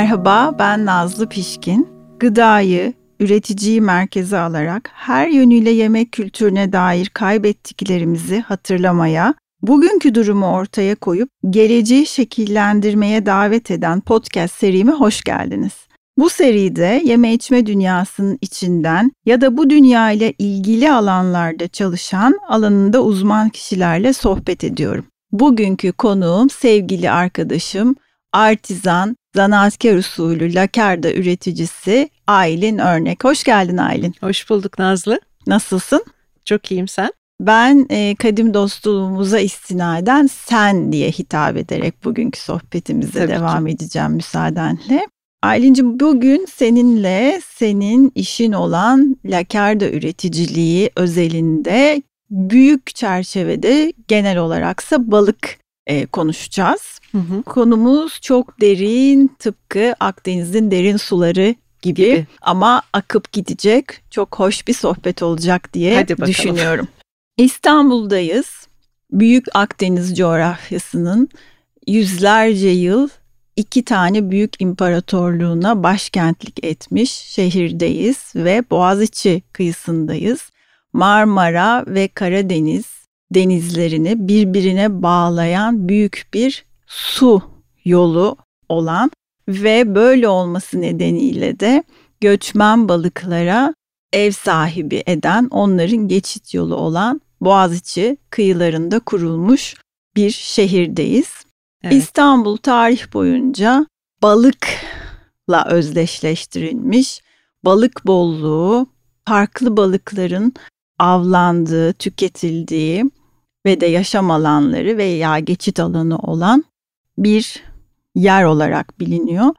Merhaba, ben Nazlı Pişkin. Gıdayı, üreticiyi merkeze alarak her yönüyle yemek kültürüne dair kaybettiklerimizi hatırlamaya, bugünkü durumu ortaya koyup geleceği şekillendirmeye davet eden podcast serime hoş geldiniz. Bu seride yeme içme dünyasının içinden ya da bu dünya ile ilgili alanlarda çalışan alanında uzman kişilerle sohbet ediyorum. Bugünkü konuğum sevgili arkadaşım artizan, zanaatkar usulü lakarda üreticisi Aylin Örnek. Hoş geldin Aylin. Hoş bulduk Nazlı. Nasılsın? Çok iyiyim sen? Ben e, kadim dostluğumuza istinaden sen diye hitap ederek bugünkü sohbetimize Tabii devam ki. edeceğim müsaadenle. Aylin'cim bugün seninle senin işin olan lakarda üreticiliği özelinde büyük çerçevede genel olaraksa balık e, konuşacağız. Hı hı. Konumuz çok derin, tıpkı Akdeniz'in derin suları gibi, gibi ama akıp gidecek çok hoş bir sohbet olacak diye düşünüyorum. İstanbul'dayız. Büyük Akdeniz coğrafyasının yüzlerce yıl iki tane büyük imparatorluğuna başkentlik etmiş şehirdeyiz ve Boğaziçi kıyısındayız. Marmara ve Karadeniz denizlerini birbirine bağlayan büyük bir su yolu olan ve böyle olması nedeniyle de göçmen balıklara ev sahibi eden onların geçit yolu olan Boğaziçi kıyılarında kurulmuş bir şehirdeyiz. Evet. İstanbul tarih boyunca balıkla özdeşleştirilmiş, balık bolluğu, farklı balıkların avlandığı, tüketildiği ve de yaşam alanları veya geçit alanı olan bir yer olarak biliniyor.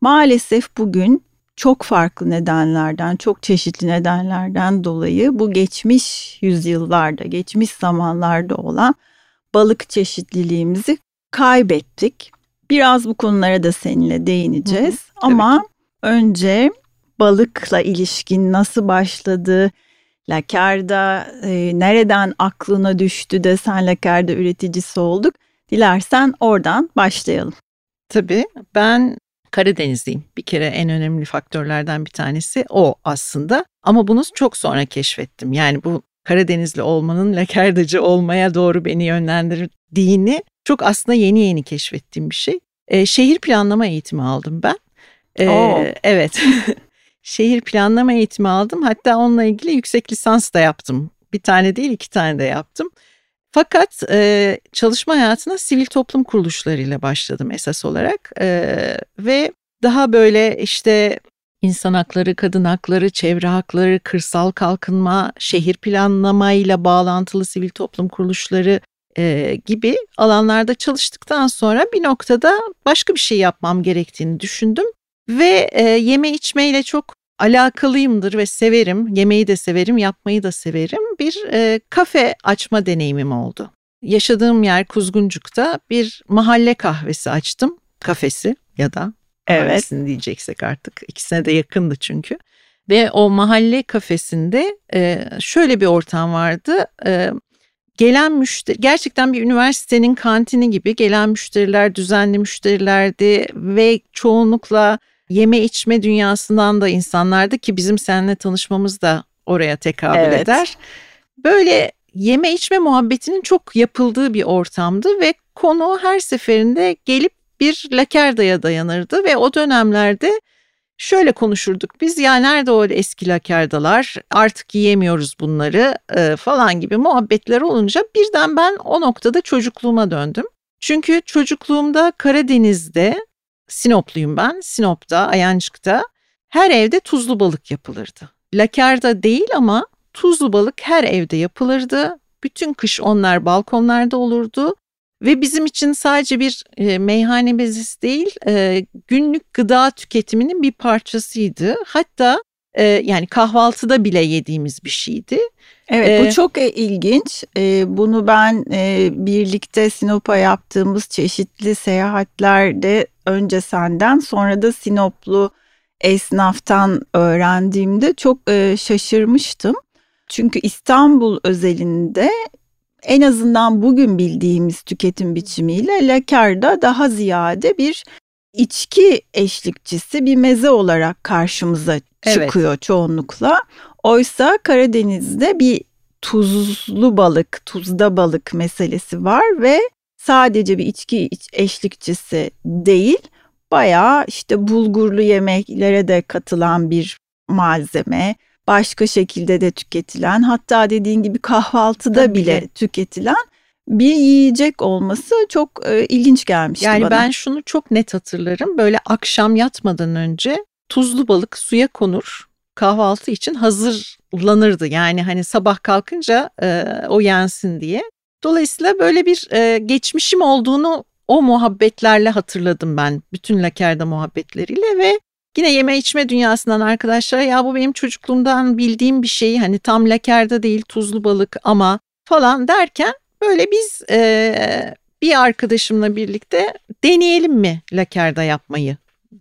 Maalesef bugün çok farklı nedenlerden, çok çeşitli nedenlerden dolayı bu geçmiş yüzyıllarda, geçmiş zamanlarda olan balık çeşitliliğimizi kaybettik. Biraz bu konulara da seninle değineceğiz. Hı hı, Ama önce balıkla ilişkin nasıl başladı, Lakerda e, nereden aklına düştü de sen Lakerda üreticisi olduk. Dilersen oradan başlayalım. Tabii ben Karadenizliyim. Bir kere en önemli faktörlerden bir tanesi o aslında. Ama bunu çok sonra keşfettim. Yani bu Karadenizli olmanın lakerdacı olmaya doğru beni yönlendirdiğini çok aslında yeni yeni keşfettiğim bir şey. E, şehir planlama eğitimi aldım ben. E, evet. şehir planlama eğitimi aldım. Hatta onunla ilgili yüksek lisans da yaptım. Bir tane değil iki tane de yaptım. Fakat e, çalışma hayatına sivil toplum kuruluşlarıyla başladım esas olarak e, ve daha böyle işte insan hakları, kadın hakları, çevre hakları, kırsal kalkınma, şehir planlamayla bağlantılı sivil toplum kuruluşları e, gibi alanlarda çalıştıktan sonra bir noktada başka bir şey yapmam gerektiğini düşündüm ve e, yeme içmeyle çok alakalıyımdır ve severim. Yemeği de severim, yapmayı da severim. Bir e, kafe açma deneyimim oldu. Yaşadığım yer Kuzguncuk'ta bir mahalle kahvesi açtım. Kafesi ya da evet. kahvesini diyeceksek artık. İkisine de yakındı çünkü. Ve o mahalle kafesinde e, şöyle bir ortam vardı. E, gelen müşteri gerçekten bir üniversitenin kantini gibi gelen müşteriler düzenli müşterilerdi ve çoğunlukla yeme içme dünyasından da insanlardı ki bizim seninle tanışmamız da oraya tekabül evet. eder. Böyle yeme içme muhabbetinin çok yapıldığı bir ortamdı ve konu her seferinde gelip bir lakerdaya dayanırdı ve o dönemlerde şöyle konuşurduk biz ya nerede o eski lakerdalar artık yiyemiyoruz bunları e, falan gibi muhabbetler olunca birden ben o noktada çocukluğuma döndüm. Çünkü çocukluğumda Karadeniz'de Sinopluyum ben. Sinop'ta, Ayancık'ta her evde tuzlu balık yapılırdı. Lakarda değil ama tuzlu balık her evde yapılırdı. Bütün kış onlar balkonlarda olurdu. Ve bizim için sadece bir e, meyhane bezisi değil, e, günlük gıda tüketiminin bir parçasıydı. Hatta e, yani kahvaltıda bile yediğimiz bir şeydi. Evet ee, bu çok e, ilginç. E, bunu ben e, birlikte Sinop'a yaptığımız çeşitli seyahatlerde önce senden sonra da Sinoplu esnaftan öğrendiğimde çok e, şaşırmıştım. Çünkü İstanbul özelinde en azından bugün bildiğimiz tüketim biçimiyle Lakar'da daha ziyade bir içki eşlikçisi bir meze olarak karşımıza çıkıyor evet. çoğunlukla. Oysa Karadeniz'de bir tuzlu balık, tuzda balık meselesi var ve sadece bir içki eşlikçisi değil, bayağı işte bulgurlu yemeklere de katılan bir malzeme, başka şekilde de tüketilen, hatta dediğin gibi kahvaltıda Tabii. bile tüketilen bir yiyecek olması çok e, ilginç gelmişti yani bana. Yani ben şunu çok net hatırlarım. Böyle akşam yatmadan önce tuzlu balık suya konur. Kahvaltı için hazırlanırdı. Yani hani sabah kalkınca e, o yensin diye. Dolayısıyla böyle bir e, geçmişim olduğunu o muhabbetlerle hatırladım ben. Bütün Lakerda muhabbetleriyle ve yine yeme içme dünyasından arkadaşlara ya bu benim çocukluğumdan bildiğim bir şey. Hani tam Lakerda değil tuzlu balık ama falan derken böyle biz e, bir arkadaşımla birlikte deneyelim mi Lakerda yapmayı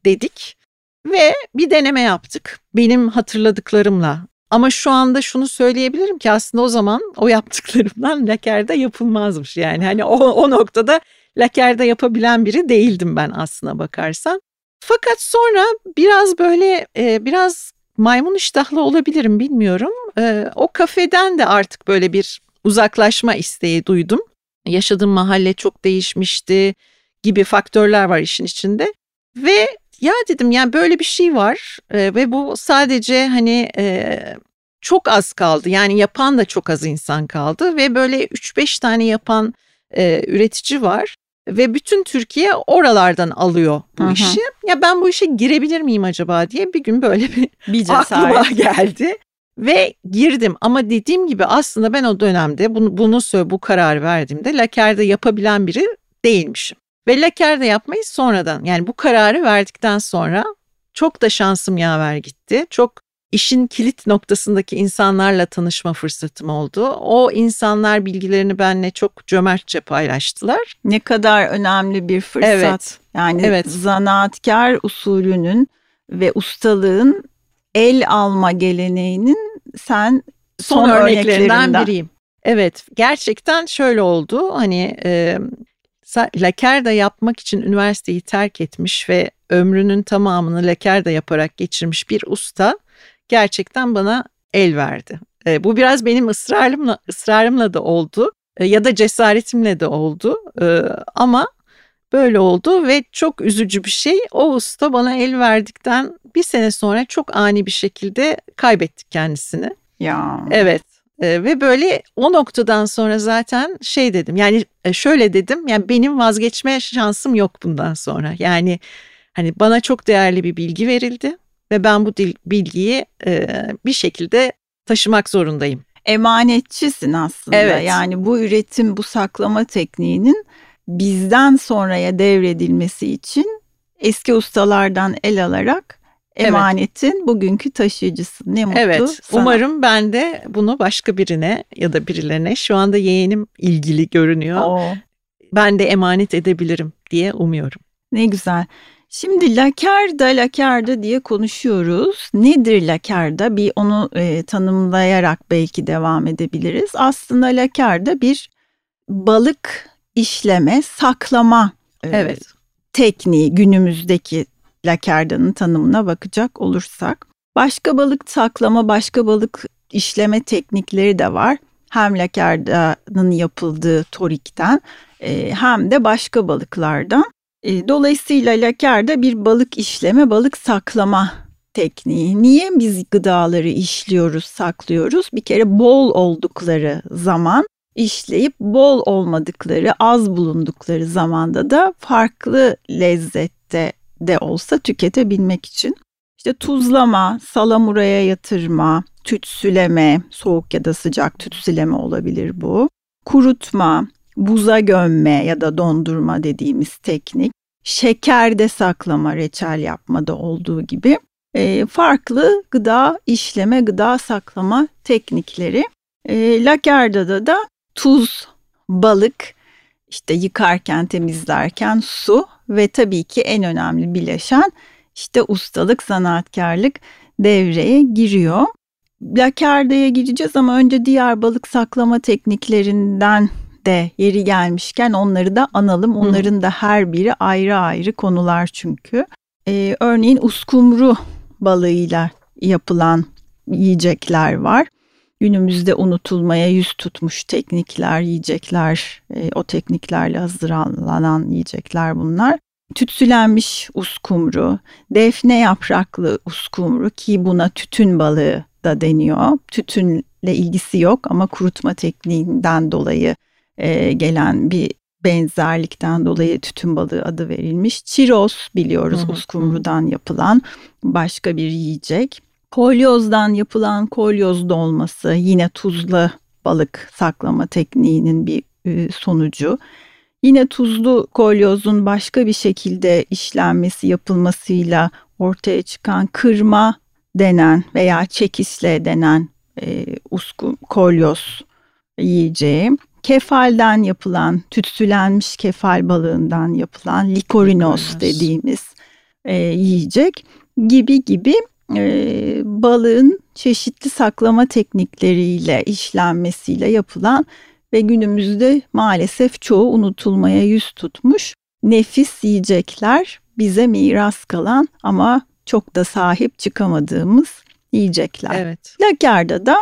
dedik. Ve bir deneme yaptık benim hatırladıklarımla ama şu anda şunu söyleyebilirim ki aslında o zaman o yaptıklarımdan lakerde yapılmazmış. Yani hani o, o noktada lakerde yapabilen biri değildim ben aslına bakarsan. Fakat sonra biraz böyle e, biraz maymun iştahlı olabilirim bilmiyorum. E, o kafeden de artık böyle bir uzaklaşma isteği duydum. Yaşadığım mahalle çok değişmişti gibi faktörler var işin içinde. Ve ya dedim yani böyle bir şey var e, ve bu sadece hani e, çok az kaldı. Yani yapan da çok az insan kaldı ve böyle 3-5 tane yapan e, üretici var ve bütün Türkiye oralardan alıyor bu Hı-hı. işi. Ya ben bu işe girebilir miyim acaba diye bir gün böyle bir, bir aklıma geldi ve girdim ama dediğim gibi aslında ben o dönemde bunu bunu söyle bu karar verdiğimde lakerde yapabilen biri değilmişim. Ve lakerde yapmayı sonradan yani bu kararı verdikten sonra çok da şansım yaver gitti. Çok işin kilit noktasındaki insanlarla tanışma fırsatım oldu. O insanlar bilgilerini benimle çok cömertçe paylaştılar. Ne kadar önemli bir fırsat. Evet. Yani evet. zanaatkar usulünün ve ustalığın el alma geleneğinin sen son, son örneklerinden, örneklerinden biriyim. Evet gerçekten şöyle oldu hani e, lakerda yapmak için üniversiteyi terk etmiş ve ömrünün tamamını lakerda yaparak geçirmiş bir usta gerçekten bana el verdi. E, bu biraz benim ısrarımla ısrarımla da oldu e, ya da cesaretimle de oldu e, ama böyle oldu ve çok üzücü bir şey. O usta bana el verdikten bir sene sonra çok ani bir şekilde kaybettik kendisini. Ya. Evet. E, ve böyle o noktadan sonra zaten şey dedim yani e, şöyle dedim yani benim vazgeçme şansım yok bundan sonra. Yani hani bana çok değerli bir bilgi verildi ve ben bu bilgiyi e, bir şekilde taşımak zorundayım. Emanetçisin aslında. Evet. Yani bu üretim, bu saklama tekniğinin bizden sonraya devredilmesi için eski ustalardan el alarak emanetin evet. bugünkü taşıyıcısın. Ne mutlu Evet. Sana. Umarım ben de bunu başka birine ya da birilerine şu anda yeğenim ilgili görünüyor. Oo. Ben de emanet edebilirim diye umuyorum. Ne güzel. Şimdi lakarda lakarda diye konuşuyoruz. Nedir lakarda? Bir onu e, tanımlayarak belki devam edebiliriz. Aslında lakarda bir balık işleme, saklama e, evet. tekniği günümüzdeki lakardanın tanımına bakacak olursak. Başka balık saklama, başka balık işleme teknikleri de var. Hem lakardanın yapıldığı torikten e, hem de başka balıklardan. E, dolayısıyla lakerda bir balık işleme, balık saklama tekniği. Niye biz gıdaları işliyoruz, saklıyoruz? Bir kere bol oldukları zaman işleyip bol olmadıkları, az bulundukları zamanda da farklı lezzette de olsa tüketebilmek için. İşte tuzlama, salamuraya yatırma, tütsüleme, soğuk ya da sıcak tütsüleme olabilir bu. Kurutma, buza gömme ya da dondurma dediğimiz teknik, şekerde saklama, reçel yapmada olduğu gibi e, farklı gıda işleme, gıda saklama teknikleri. E, Lakerda'da da tuz, balık, işte yıkarken, temizlerken su ve tabii ki en önemli bileşen işte ustalık, sanatkarlık devreye giriyor. Lakerda'ya gireceğiz ama önce diğer balık saklama tekniklerinden de yeri gelmişken onları da analım. Onların da her biri ayrı ayrı konular çünkü. Ee, örneğin uskumru balığıyla yapılan yiyecekler var. Günümüzde unutulmaya yüz tutmuş teknikler, yiyecekler, e, o tekniklerle hazırlanan yiyecekler bunlar. Tütsülenmiş uskumru, defne yapraklı uskumru ki buna tütün balığı da deniyor. Tütünle ilgisi yok ama kurutma tekniğinden dolayı e, gelen bir benzerlikten dolayı tütün balığı adı verilmiş. Çiros biliyoruz hı hı. uskumrudan yapılan başka bir yiyecek. Kolyozdan yapılan kolyoz dolması yine tuzlu balık saklama tekniğinin bir e, sonucu. Yine tuzlu kolyozun başka bir şekilde işlenmesi yapılmasıyla ortaya çıkan kırma denen veya çekisle denen e, usku, kolyoz yiyeceği. Kefalden yapılan, tütsülenmiş kefal balığından yapılan likorinos dediğimiz e, yiyecek gibi gibi e, balığın çeşitli saklama teknikleriyle işlenmesiyle yapılan ve günümüzde maalesef çoğu unutulmaya yüz tutmuş nefis yiyecekler bize miras kalan ama çok da sahip çıkamadığımız yiyecekler. Evet. Lakerda da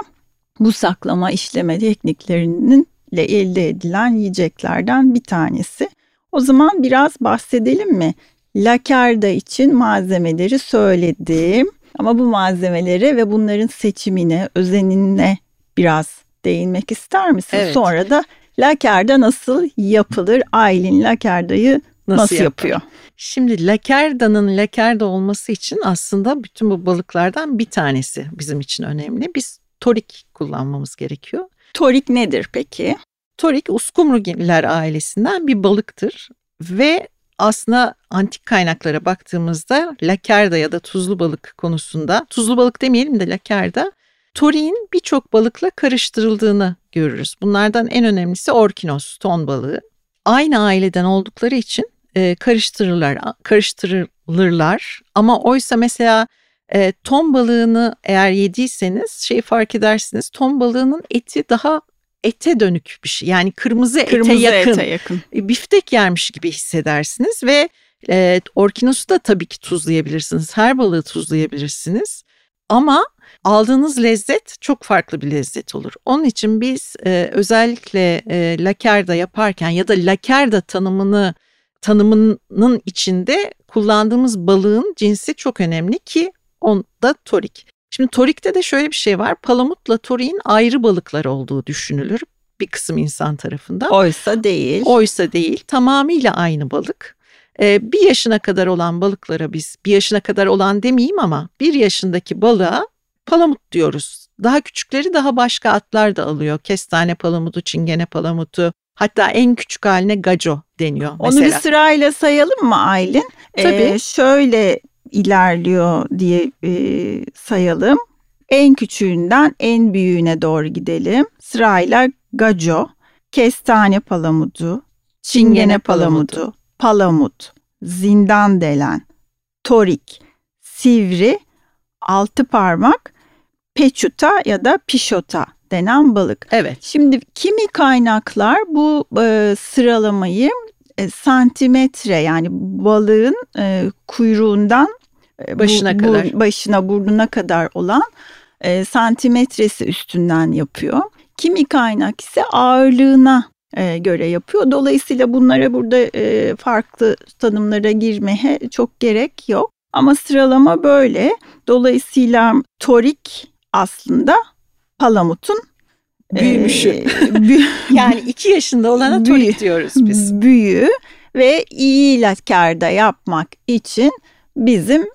bu saklama işleme tekniklerinin ile elde edilen yiyeceklerden bir tanesi. O zaman biraz bahsedelim mi? Lakerda için malzemeleri söyledim. Ama bu malzemelere ve bunların seçimine, özenine biraz değinmek ister misin? Evet. Sonra da lakerda nasıl yapılır? Aylin lakerdayı nasıl, nasıl yapıyor? Şimdi lakerdanın lakerda olması için aslında bütün bu balıklardan bir tanesi bizim için önemli. Biz torik kullanmamız gerekiyor. Torik nedir peki? Torik uskumrugiler ailesinden bir balıktır ve aslında antik kaynaklara baktığımızda lakerda ya da tuzlu balık konusunda tuzlu balık demeyelim de lakerda torin birçok balıkla karıştırıldığını görürüz. Bunlardan en önemlisi orkinos, ton balığı. Aynı aileden oldukları için e, karıştırırlar, karıştırılırlar. Ama oysa mesela e, ton balığını eğer yediyseniz şey fark edersiniz. Ton balığının eti daha ete dönük bir şey. Yani kırmızı, kırmızı ete yakın. Ete yakın. E, biftek yermiş gibi hissedersiniz ve e, orkinosu da tabii ki tuzlayabilirsiniz. Her balığı tuzlayabilirsiniz. Ama aldığınız lezzet çok farklı bir lezzet olur. Onun için biz e, özellikle e, lakerda yaparken ya da lakerda tanımını tanımının içinde kullandığımız balığın cinsi çok önemli ki onda torik. Şimdi torikte de şöyle bir şey var. Palamutla toriğin ayrı balıklar olduğu düşünülür bir kısım insan tarafından. Oysa değil. Oysa değil. Tamamıyla aynı balık. Ee, bir yaşına kadar olan balıklara biz bir yaşına kadar olan demeyeyim ama bir yaşındaki balığa palamut diyoruz. Daha küçükleri daha başka atlar da alıyor. Kestane palamutu, çingene palamutu. Hatta en küçük haline gaco deniyor mesela. Onu bir sırayla sayalım mı Aylin? Tabii. Ee, şöyle ilerliyor diye e, sayalım. En küçüğünden en büyüğüne doğru gidelim. Sırayla gaco, kestane palamudu, çingene palamudu, palamut, zindan delen, torik, sivri, altı parmak, peçuta ya da pişota denen balık. Evet. Şimdi kimi kaynaklar bu e, sıralamayı e, santimetre yani balığın e, kuyruğundan başına bu, kadar başına burnuna kadar olan e, santimetresi üstünden yapıyor. Kimi kaynak ise ağırlığına e, göre yapıyor. Dolayısıyla bunlara burada e, farklı tanımlara girmeye çok gerek yok. Ama sıralama böyle. Dolayısıyla torik aslında palamutun büyümüşü. E, büyü, yani iki yaşında olana torik diyoruz biz. Büyü ve iyi lakerda yapmak için bizim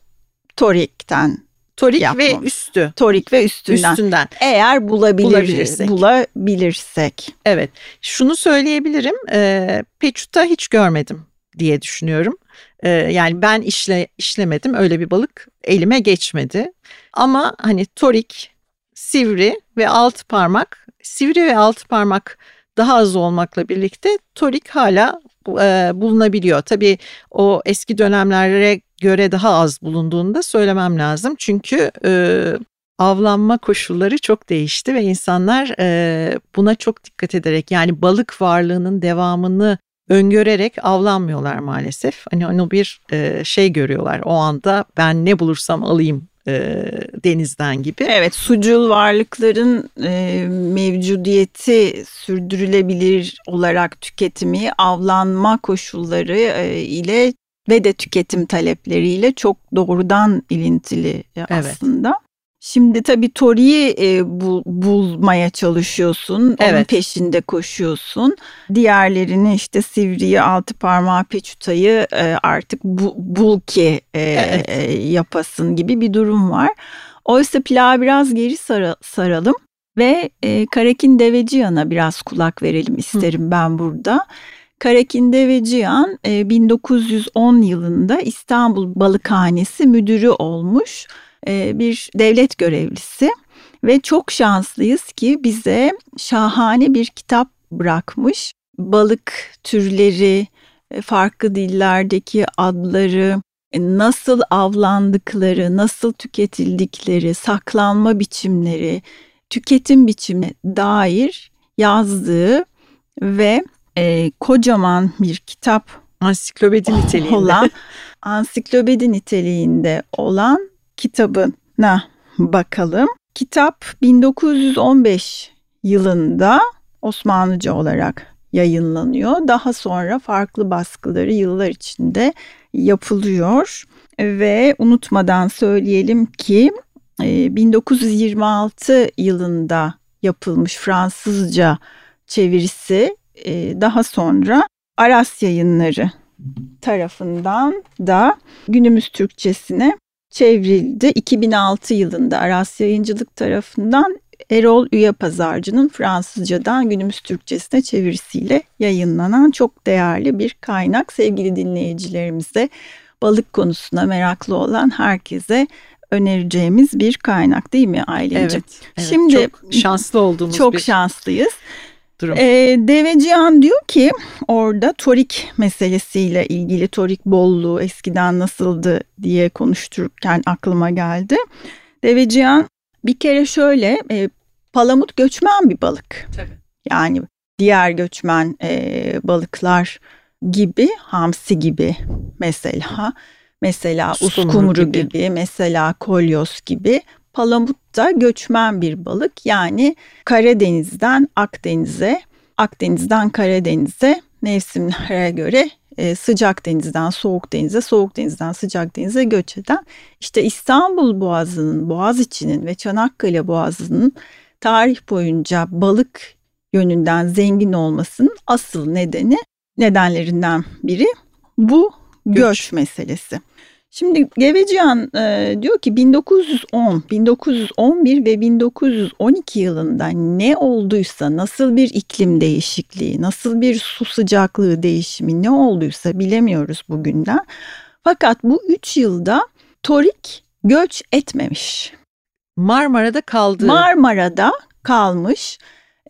torikten Torik yapmamız. ve üstü. Torik ve üstünden. Üstünden. Eğer bulabilir, bulabilirsek. bulabilirsek. Evet. Şunu söyleyebilirim. E, peçuta hiç görmedim diye düşünüyorum. E, yani ben işle işlemedim. Öyle bir balık elime geçmedi. Ama hani torik, sivri ve alt parmak. Sivri ve alt parmak daha az olmakla birlikte torik hala e, bulunabiliyor. Tabii o eski dönemlere göre daha az bulunduğunu da söylemem lazım. Çünkü e, avlanma koşulları çok değişti ve insanlar e, buna çok dikkat ederek yani balık varlığının devamını öngörerek avlanmıyorlar maalesef. Hani onu bir e, şey görüyorlar o anda ben ne bulursam alayım e, denizden gibi. Evet sucul varlıkların e, mevcudiyeti sürdürülebilir olarak tüketimi avlanma koşulları e, ile ve de tüketim talepleriyle çok doğrudan ilintili evet. aslında. Şimdi tabii Tori'yi e, bul, bulmaya çalışıyorsun. Onun evet. peşinde koşuyorsun. Diğerlerini işte Sivri'yi, Altı Parmağı, Peçuta'yı e, artık bu, bul ki e, evet. e, yapasın gibi bir durum var. Oysa plağı biraz geri sar, saralım ve e, Karakin Deveciyan'a biraz kulak verelim isterim Hı. ben burada. Karakin Deveciyan e, 1910 yılında İstanbul Balıkhanesi müdürü olmuş e, bir devlet görevlisi ve çok şanslıyız ki bize şahane bir kitap bırakmış. Balık türleri, e, farklı dillerdeki adları, e, nasıl avlandıkları, nasıl tüketildikleri, saklanma biçimleri, tüketim biçimine dair yazdığı ve e, kocaman bir kitap ansiklopedi niteliğinde olan ansiklopedi niteliğinde olan kitabına bakalım. Kitap 1915 yılında Osmanlıca olarak yayınlanıyor. Daha sonra farklı baskıları yıllar içinde yapılıyor ve unutmadan söyleyelim ki 1926 e, yılında yapılmış Fransızca çevirisi e, daha sonra Aras Yayınları tarafından da günümüz Türkçesine çevrildi. 2006 yılında Aras Yayıncılık tarafından Erol Üye Pazarcı'nın Fransızcadan günümüz Türkçesine çevirisiyle yayınlanan çok değerli bir kaynak. Sevgili dinleyicilerimize balık konusuna meraklı olan herkese önereceğimiz bir kaynak değil mi Aylin'ciğim? Evet, evet. Şimdi çok şanslı olduğumuz çok bir şanslıyız durum. E, Devecihan diyor ki orada torik meselesiyle ilgili torik bolluğu eskiden nasıldı diye konuştururken aklıma geldi. Devecihan bir kere şöyle e, palamut göçmen bir balık. Tabii. Yani diğer göçmen e, balıklar gibi hamsi gibi mesela mesela uskumru gibi. gibi mesela kolyoz gibi Palamut da göçmen bir balık yani Karadeniz'den Akdeniz'e, Akdeniz'den Karadeniz'e mevsimlere göre e, sıcak denizden soğuk denize, soğuk denizden sıcak denize göç eden işte İstanbul Boğazı'nın, Boğaziçi'nin ve Çanakkale Boğazı'nın tarih boyunca balık yönünden zengin olmasının asıl nedeni nedenlerinden biri bu göç, göç meselesi. Şimdi Gevecihan e, diyor ki 1910, 1911 ve 1912 yılında ne olduysa, nasıl bir iklim değişikliği, nasıl bir su sıcaklığı değişimi ne olduysa bilemiyoruz bugünden. Fakat bu üç yılda torik göç etmemiş. Marmara'da kaldı. Marmara'da kalmış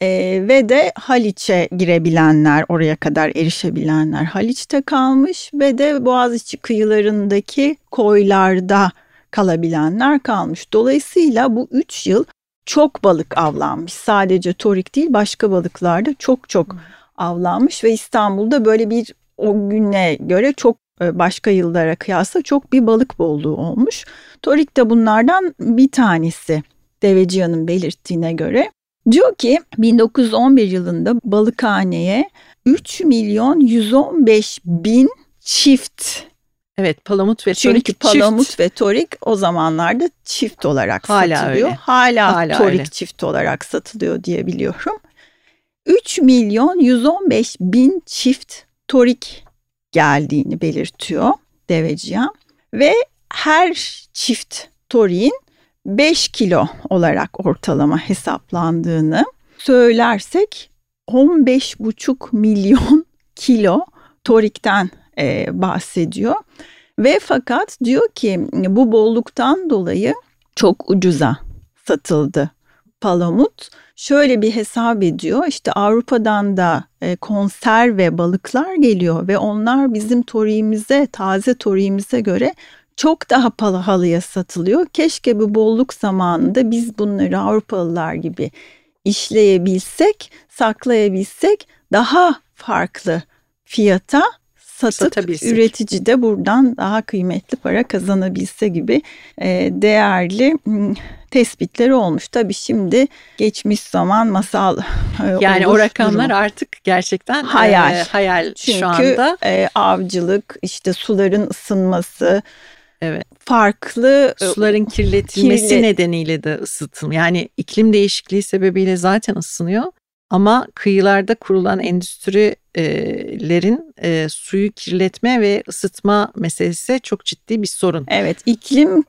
e, ve de Haliç'e girebilenler, oraya kadar erişebilenler Haliç'te kalmış ve de Boğaziçi kıyılarındaki koylarda kalabilenler kalmış. Dolayısıyla bu üç yıl çok balık avlanmış. Sadece torik değil başka balıklarda çok çok hmm. avlanmış ve İstanbul'da böyle bir o güne göre çok e, başka yıllara kıyasla çok bir balık bolluğu olmuş. Torik de bunlardan bir tanesi Deveciyan'ın belirttiğine göre. Diyor ki 1911 yılında Balıkhane'ye 3 milyon 115 bin çift Evet palamut ve Çünkü torik Çünkü palamut çift. ve torik o zamanlarda çift olarak Hala satılıyor. Öyle. Hala, Hala torik öyle. çift olarak satılıyor diye biliyorum. 3 milyon 115 bin çift torik geldiğini belirtiyor Deveciyan. Ve her çift toriğin 5 kilo olarak ortalama hesaplandığını söylersek 15,5 milyon kilo torikten e, bahsediyor. Ve fakat diyor ki bu bolluktan dolayı çok ucuza satıldı palamut. Şöyle bir hesap ediyor işte Avrupa'dan da e, konserve balıklar geliyor ve onlar bizim toriğimize taze toriğimize göre çok daha pahalıya satılıyor. Keşke bu bolluk zamanında biz bunları Avrupalılar gibi işleyebilsek, saklayabilsek daha farklı fiyata satıp üretici de buradan daha kıymetli para kazanabilse gibi e, değerli tespitleri olmuş. Tabii şimdi geçmiş zaman masal e, Yani o rakamlar durum. artık gerçekten hayal. E, hayal Çünkü, şu anda. E, avcılık, işte suların ısınması, Evet. Farklı suların kirletilmesi kirlet... nedeniyle de ısıtım. Yani iklim değişikliği sebebiyle zaten ısınıyor. Ama kıyılarda kurulan endüstrilerin e, suyu kirletme ve ısıtma meselesi çok ciddi bir sorun. Evet iklim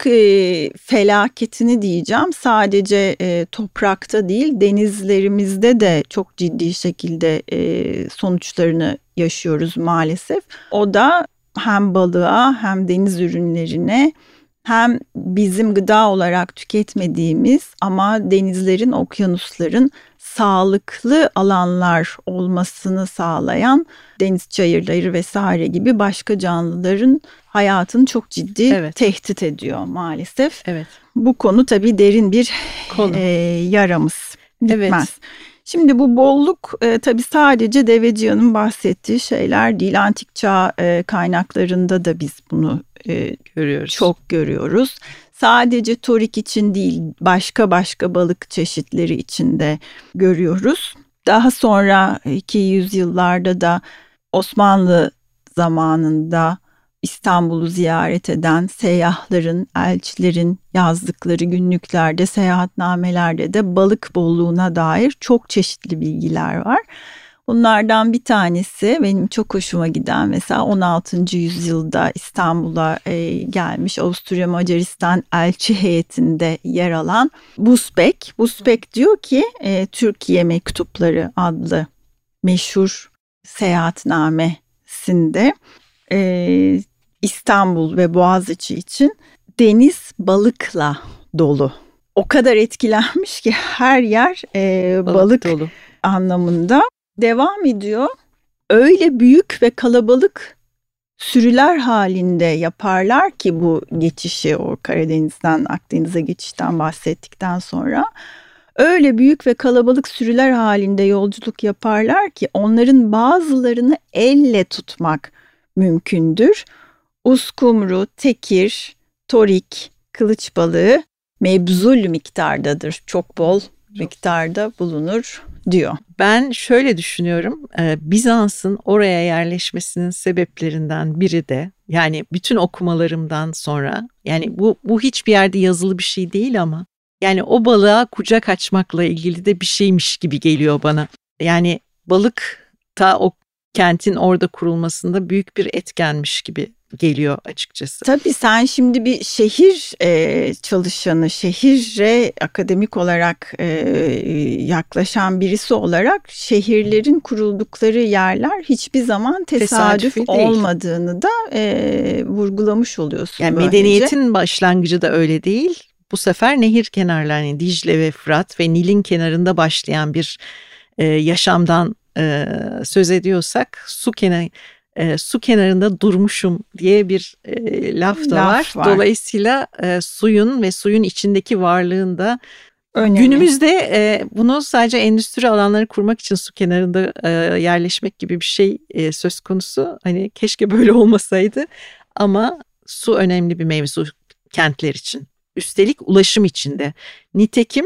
felaketini diyeceğim sadece e, toprakta değil denizlerimizde de çok ciddi şekilde e, sonuçlarını yaşıyoruz maalesef. O da hem balığa hem deniz ürünlerine hem bizim gıda olarak tüketmediğimiz ama denizlerin, okyanusların sağlıklı alanlar olmasını sağlayan deniz çayırları vesaire gibi başka canlıların hayatını çok ciddi evet. tehdit ediyor maalesef. Evet. Bu konu tabii derin bir konu. E, yaramız. Bitmez. Evet. Şimdi bu bolluk e, tabii sadece Deveciyan'ın bahsettiği şeyler değil. Antik çağ e, kaynaklarında da biz bunu e, görüyoruz. Çok görüyoruz. Sadece torik için değil, başka başka balık çeşitleri için de görüyoruz. Daha sonra 200 yıllarda da Osmanlı zamanında İstanbul'u ziyaret eden seyyahların, elçilerin yazdıkları günlüklerde, seyahatnamelerde de balık bolluğuna dair çok çeşitli bilgiler var. Bunlardan bir tanesi benim çok hoşuma giden mesela 16. yüzyılda İstanbul'a e, gelmiş Avusturya Macaristan elçi heyetinde yer alan Busbek. Busbek diyor ki e, Türkiye Mektupları adlı meşhur seyahatnamesinde e, İstanbul ve Boğaziçi için deniz balıkla dolu. O kadar etkilenmiş ki her yer e, balık, balık dolu anlamında devam ediyor. Öyle büyük ve kalabalık sürüler halinde yaparlar ki bu geçişi o Karadeniz'den Akdeniz'e geçişten bahsettikten sonra öyle büyük ve kalabalık sürüler halinde yolculuk yaparlar ki onların bazılarını elle tutmak mümkündür. Uskumru, tekir, torik, kılıç balığı mebzul miktardadır. Çok bol miktarda bulunur diyor. Ben şöyle düşünüyorum. E, Bizans'ın oraya yerleşmesinin sebeplerinden biri de yani bütün okumalarımdan sonra yani bu bu hiçbir yerde yazılı bir şey değil ama yani o balığa kucak açmakla ilgili de bir şeymiş gibi geliyor bana. Yani balık ta o kentin orada kurulmasında büyük bir etkenmiş gibi geliyor açıkçası. Tabii sen şimdi bir şehir e, çalışanı, şehire akademik olarak e, yaklaşan birisi olarak şehirlerin kuruldukları yerler hiçbir zaman tesadüf, tesadüf olmadığını da e, vurgulamış oluyorsun. Yani böylece. medeniyetin başlangıcı da öyle değil. Bu sefer nehir kenarlarını Dicle ve Fırat ve Nil'in kenarında başlayan bir e, yaşamdan e, söz ediyorsak su kenarı e, su kenarında durmuşum diye bir e, laf da laf var. var. Dolayısıyla e, suyun ve suyun içindeki varlığın da Önemli. Günümüzde e, bunu sadece endüstri alanları kurmak için su kenarında e, yerleşmek gibi bir şey e, söz konusu. Hani keşke böyle olmasaydı ama su önemli bir mevzu kentler için. Üstelik ulaşım içinde. Nitekim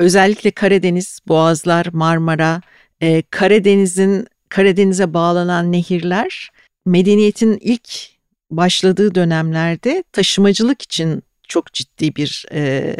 özellikle Karadeniz, Boğazlar, Marmara, e, Karadeniz'in Karadeniz'e bağlanan nehirler medeniyetin ilk başladığı dönemlerde taşımacılık için çok ciddi bir e,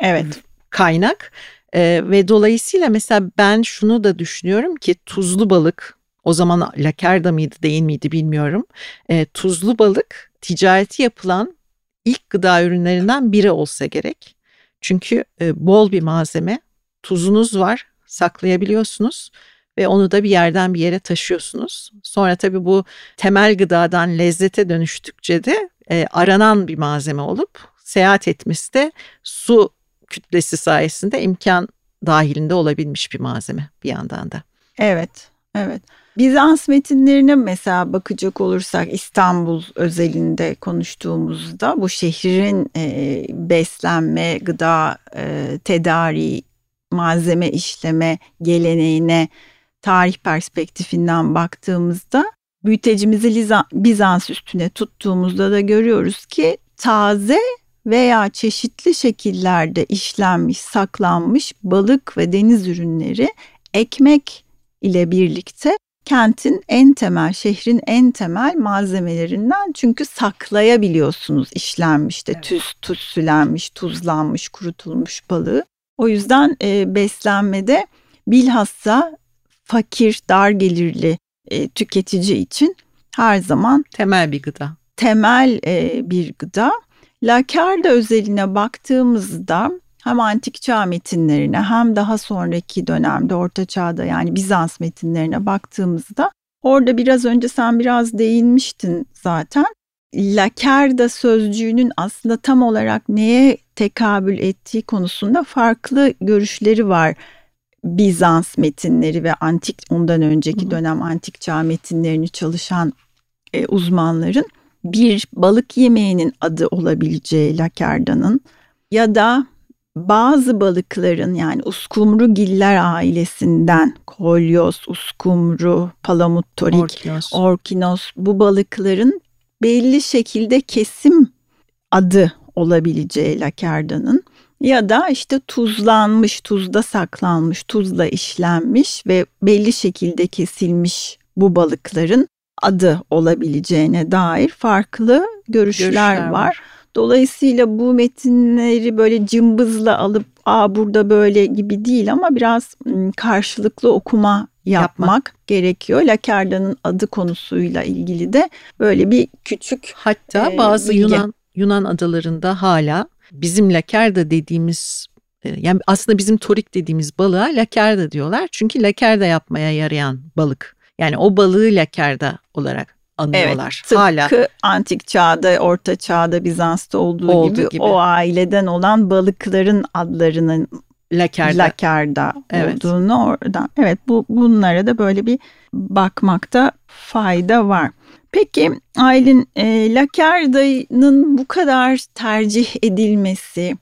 evet. kaynak. E, ve dolayısıyla mesela ben şunu da düşünüyorum ki tuzlu balık o zaman lakerda mıydı değil miydi bilmiyorum. E, tuzlu balık ticareti yapılan ilk gıda ürünlerinden biri olsa gerek. Çünkü e, bol bir malzeme tuzunuz var saklayabiliyorsunuz ve onu da bir yerden bir yere taşıyorsunuz. Sonra tabii bu temel gıdadan lezzete dönüştükçe de e, aranan bir malzeme olup seyahat etmesi de su kütlesi sayesinde imkan dahilinde olabilmiş bir malzeme bir yandan da. Evet, evet. Bizans metinlerine mesela bakacak olursak İstanbul özelinde konuştuğumuzda bu şehrin e, beslenme, gıda, e, tedariği, malzeme işleme geleneğine tarih perspektifinden baktığımızda büyütecimizi Bizans üstüne tuttuğumuzda da görüyoruz ki taze veya çeşitli şekillerde işlenmiş, saklanmış balık ve deniz ürünleri ekmek ile birlikte kentin en temel, şehrin en temel malzemelerinden çünkü saklayabiliyorsunuz işlenmiş de evet. tüz, tuzsülenmiş, tuzlanmış, kurutulmuş balığı. O yüzden e, beslenmede bilhassa fakir, dar gelirli e, tüketici için her zaman temel bir gıda. Temel e, bir gıda. Lakarda özeline baktığımızda hem antik çağ metinlerine hem daha sonraki dönemde orta çağda yani Bizans metinlerine baktığımızda orada biraz önce sen biraz değinmiştin zaten. Lakerda sözcüğünün aslında tam olarak neye tekabül ettiği konusunda farklı görüşleri var. Bizans metinleri ve antik ondan önceki dönem antik çağ metinlerini çalışan e, uzmanların bir balık yemeğinin adı olabileceği lakarda'nın ya da bazı balıkların yani uskumru giller ailesinden kolyoz, uskumru, palamut torik, orkinos. orkinos bu balıkların belli şekilde kesim adı olabileceği lakarda'nın ya da işte tuzlanmış, tuzda saklanmış, tuzla işlenmiş ve belli şekilde kesilmiş bu balıkların adı olabileceğine dair farklı görüşler, görüşler var. var. Dolayısıyla bu metinleri böyle cımbızla alıp aa burada böyle gibi değil ama biraz karşılıklı okuma yapmak, yapmak. gerekiyor. Lakarda'nın adı konusuyla ilgili de böyle bir küçük hatta e, bazı bilgi. Yunan Yunan adalarında hala bizim lakerda dediğimiz e, yani aslında bizim torik dediğimiz balığa lakerda diyorlar. Çünkü lakerda yapmaya yarayan balık. Yani o balığı lakerda olarak anıyorlar. Evet, hala. antik çağda, orta çağda Bizans'ta olduğu, olduğu gibi, gibi o aileden olan balıkların adlarının lakerda, lakerda evet. olduğunu oradan. Evet bu bunlara da böyle bir bakmakta fayda var. Peki Aylin e, lakarda'nın bu kadar tercih edilmesi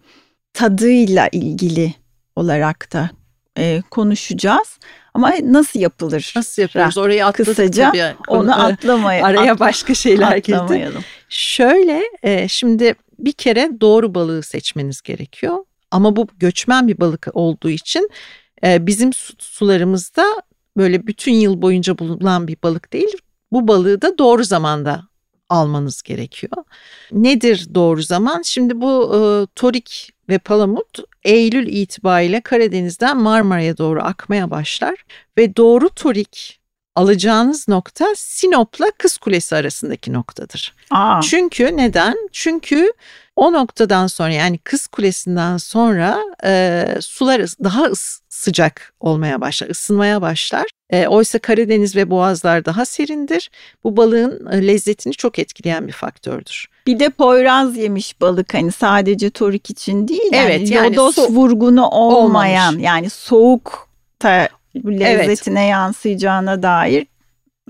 tadıyla ilgili olarak da e, konuşacağız. Ama nasıl yapılır? Nasıl yapıyoruz? Orayı atladık Kısaca tabii. onu atlamayalım. Araya başka şeyler girdi. Şöyle e, şimdi bir kere doğru balığı seçmeniz gerekiyor. Ama bu göçmen bir balık olduğu için e, bizim sularımızda böyle bütün yıl boyunca bulunan bir balık değil. Bu balığı da doğru zamanda almanız gerekiyor. Nedir doğru zaman? Şimdi bu e, torik ve palamut Eylül itibariyle Karadeniz'den Marmara'ya doğru akmaya başlar ve doğru torik alacağınız nokta Sinop'la Kız Kulesi arasındaki noktadır. Aa. Çünkü neden? Çünkü o noktadan sonra yani Kız Kulesi'nden sonra e, sular daha sıcak olmaya başlar, ısınmaya başlar. E, oysa Karadeniz ve Boğazlar daha serindir. Bu balığın lezzetini çok etkileyen bir faktördür. Bir de poyraz yemiş balık hani sadece torik için değil. Evet yani, yani lodos so- vurgunu olmayan olmamış. yani soğuk da lezzetine evet. yansıyacağına dair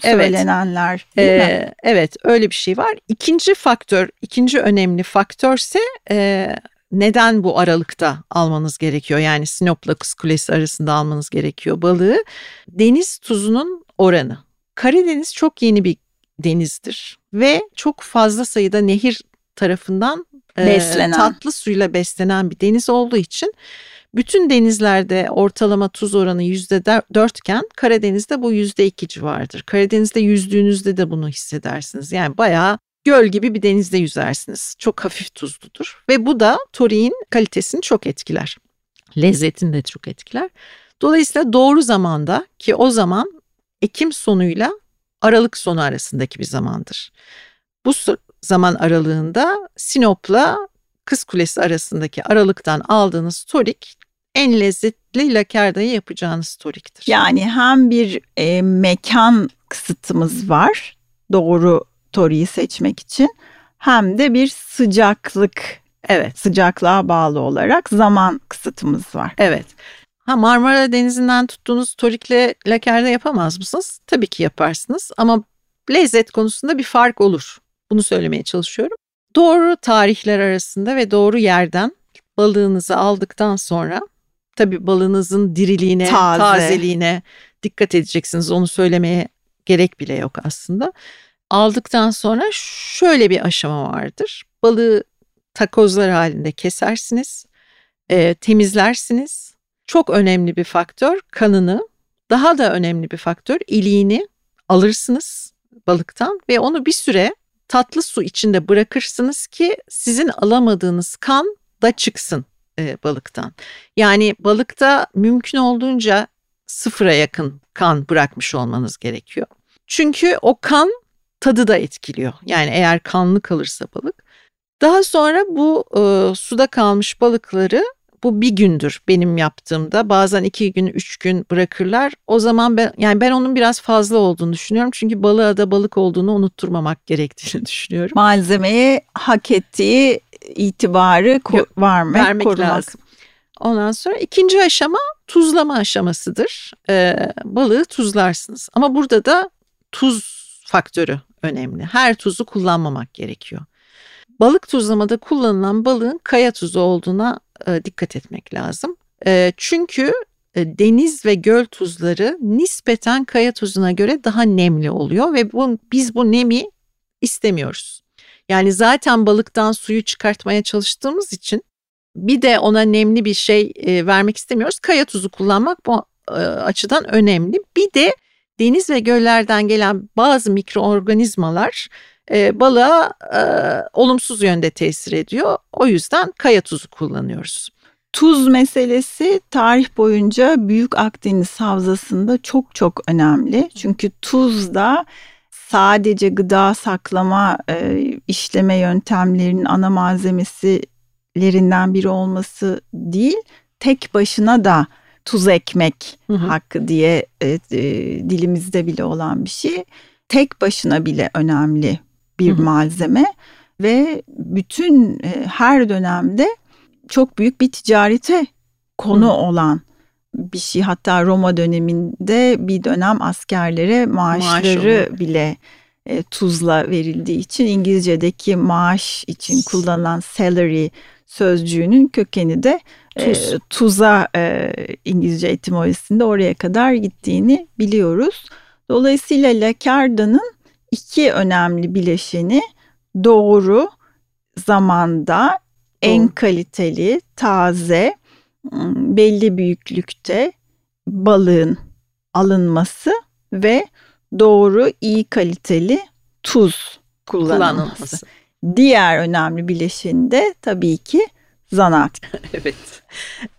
söylenenler evet. değil ee, mi? Evet öyle bir şey var. İkinci faktör, ikinci önemli faktörse e, neden bu aralıkta almanız gerekiyor? Yani Sinop'la Kız Kulesi arasında almanız gerekiyor balığı. Deniz tuzunun oranı. Karadeniz çok yeni bir denizdir ve çok fazla sayıda nehir tarafından beslenen. E, tatlı suyla beslenen bir deniz olduğu için bütün denizlerde ortalama tuz oranı yüzde dörtken Karadeniz'de bu yüzde iki civardır. Karadeniz'de yüzdüğünüzde de bunu hissedersiniz. Yani bayağı göl gibi bir denizde yüzersiniz. Çok hafif tuzludur ve bu da toriğin kalitesini çok etkiler. Lezzetini de çok etkiler. Dolayısıyla doğru zamanda ki o zaman Ekim sonuyla Aralık sonu arasındaki bir zamandır. Bu zaman aralığında Sinop'la Kız Kulesi arasındaki aralıktan aldığınız torik en lezzetli lakardayı yapacağınız toriktir. Yani hem bir e, mekan kısıtımız var doğru toriyi seçmek için hem de bir sıcaklık evet sıcaklığa bağlı olarak zaman kısıtımız var. Evet. Ha Marmara Denizi'nden tuttuğunuz torikle lakerde yapamaz mısınız? Tabii ki yaparsınız ama lezzet konusunda bir fark olur. Bunu söylemeye çalışıyorum. Doğru tarihler arasında ve doğru yerden balığınızı aldıktan sonra tabii balığınızın diriliğine, Taze. tazeliğine dikkat edeceksiniz. Onu söylemeye gerek bile yok aslında. Aldıktan sonra şöyle bir aşama vardır. Balığı takozlar halinde kesersiniz, e, temizlersiniz. Çok önemli bir faktör kanını, daha da önemli bir faktör iliğini alırsınız balıktan ve onu bir süre tatlı su içinde bırakırsınız ki sizin alamadığınız kan da çıksın e, balıktan. Yani balıkta mümkün olduğunca sıfıra yakın kan bırakmış olmanız gerekiyor. Çünkü o kan tadı da etkiliyor. Yani eğer kanlı kalırsa balık. Daha sonra bu e, suda kalmış balıkları bu bir gündür benim yaptığımda bazen iki gün üç gün bırakırlar. O zaman ben yani ben onun biraz fazla olduğunu düşünüyorum. Çünkü balığa da balık olduğunu unutturmamak gerektiğini düşünüyorum. Malzemeye hak ettiği itibarı ko- var mı? Vermek korumak. lazım. Ondan sonra ikinci aşama tuzlama aşamasıdır. Ee, balığı tuzlarsınız. Ama burada da tuz faktörü önemli. Her tuzu kullanmamak gerekiyor. Balık tuzlamada kullanılan balığın kaya tuzu olduğuna e, dikkat etmek lazım. E, çünkü e, deniz ve göl tuzları nispeten kaya tuzuna göre daha nemli oluyor ve bu, biz bu nemi istemiyoruz. Yani zaten balıktan suyu çıkartmaya çalıştığımız için bir de ona nemli bir şey e, vermek istemiyoruz. Kaya tuzu kullanmak bu e, açıdan önemli. Bir de deniz ve göllerden gelen bazı mikroorganizmalar e, balığa e, olumsuz yönde tesir ediyor. O yüzden kaya tuzu kullanıyoruz. Tuz meselesi tarih boyunca Büyük Akdeniz Havzası'nda çok çok önemli. Çünkü tuz da sadece gıda saklama e, işleme yöntemlerinin ana malzemesilerinden biri olması değil, tek başına da tuz ekmek hı hı. hakkı diye e, e, dilimizde bile olan bir şey. Tek başına bile önemli bir hı hı. malzeme ve bütün e, her dönemde çok büyük bir ticarete konu hı. olan bir şey. Hatta Roma döneminde bir dönem askerlere maaşları Maaş bile e, tuzla verildiği için İngilizce'deki maaş için kullanılan salary sözcüğünün kökeni de e, Tuz. e, tuza e, İngilizce etimolojisinde oraya kadar gittiğini biliyoruz. Dolayısıyla lakarda'nın iki önemli bileşeni doğru zamanda doğru. en kaliteli, taze, belli büyüklükte balığın alınması ve doğru iyi kaliteli tuz kullanılması. kullanılması. Diğer önemli bileşeni de tabii ki zanaat. evet.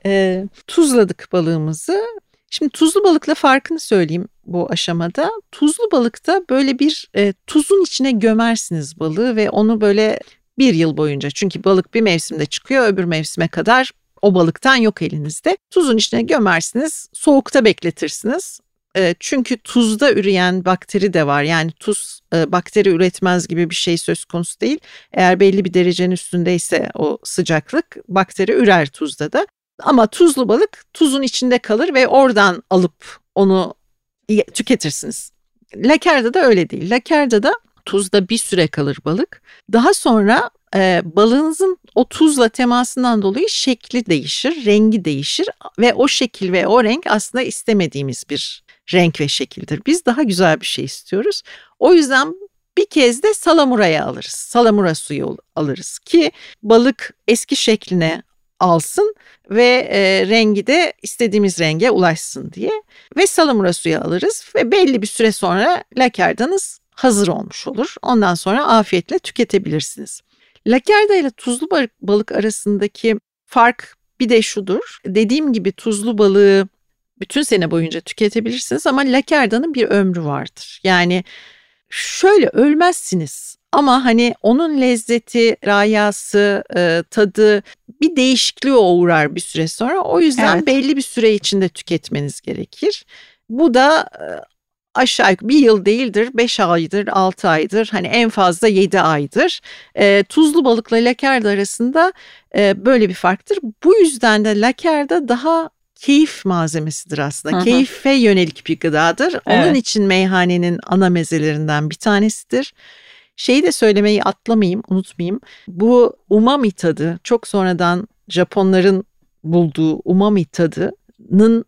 E, tuzladık balığımızı. Şimdi tuzlu balıkla farkını söyleyeyim bu aşamada. Tuzlu balıkta böyle bir e, tuzun içine gömersiniz balığı ve onu böyle bir yıl boyunca çünkü balık bir mevsimde çıkıyor öbür mevsime kadar o balıktan yok elinizde. Tuzun içine gömersiniz, soğukta bekletirsiniz. E, çünkü tuzda üreyen bakteri de var. Yani tuz e, bakteri üretmez gibi bir şey söz konusu değil. Eğer belli bir derecenin üstündeyse o sıcaklık bakteri ürer tuzda da. Ama tuzlu balık tuzun içinde kalır ve oradan alıp onu tüketirsiniz. Lakerda da öyle değil. Lakerda da tuzda bir süre kalır balık. Daha sonra e, balığınızın o tuzla temasından dolayı şekli değişir, rengi değişir ve o şekil ve o renk aslında istemediğimiz bir renk ve şekildir. Biz daha güzel bir şey istiyoruz. O yüzden bir kez de salamuraya alırız. Salamura suyu alırız ki balık eski şekline alsın ve e, rengi de istediğimiz renge ulaşsın diye. Ve salamura suyu alırız ve belli bir süre sonra lakerdanız hazır olmuş olur. Ondan sonra afiyetle tüketebilirsiniz. Lakerda ile tuzlu balık arasındaki fark bir de şudur. Dediğim gibi tuzlu balığı bütün sene boyunca tüketebilirsiniz ama lakerdanın bir ömrü vardır. Yani şöyle ölmezsiniz ama hani onun lezzeti, rayası, e, tadı bir değişikliğe uğrar bir süre sonra. O yüzden evet. belli bir süre içinde tüketmeniz gerekir. Bu da e, aşağı yukarı bir yıl değildir, beş aydır, altı aydır, hani en fazla yedi aydır. E, tuzlu balıkla lakerda arasında e, böyle bir farktır. Bu yüzden de lakerda daha keyif malzemesidir aslında. Hı hı. Keyfe yönelik bir gıdadır. Evet. Onun için meyhanenin ana mezelerinden bir tanesidir. Şeyi de söylemeyi atlamayayım, unutmayayım. Bu umami tadı çok sonradan Japonların bulduğu umami tadının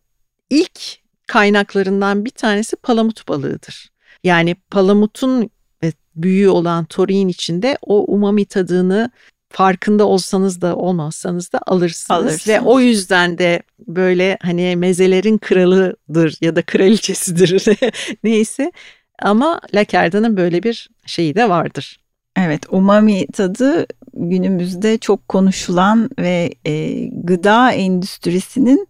ilk kaynaklarından bir tanesi palamut balığıdır. Yani palamutun ve büyüğü olan toriğin içinde o umami tadını farkında olsanız da olmazsanız da alırsınız. Alırsınız. Ve o yüzden de böyle hani mezelerin kralıdır ya da kraliçesidir neyse. Ama Lakerda'nın böyle bir şeyi de vardır. Evet, umami tadı günümüzde çok konuşulan ve e, gıda endüstrisinin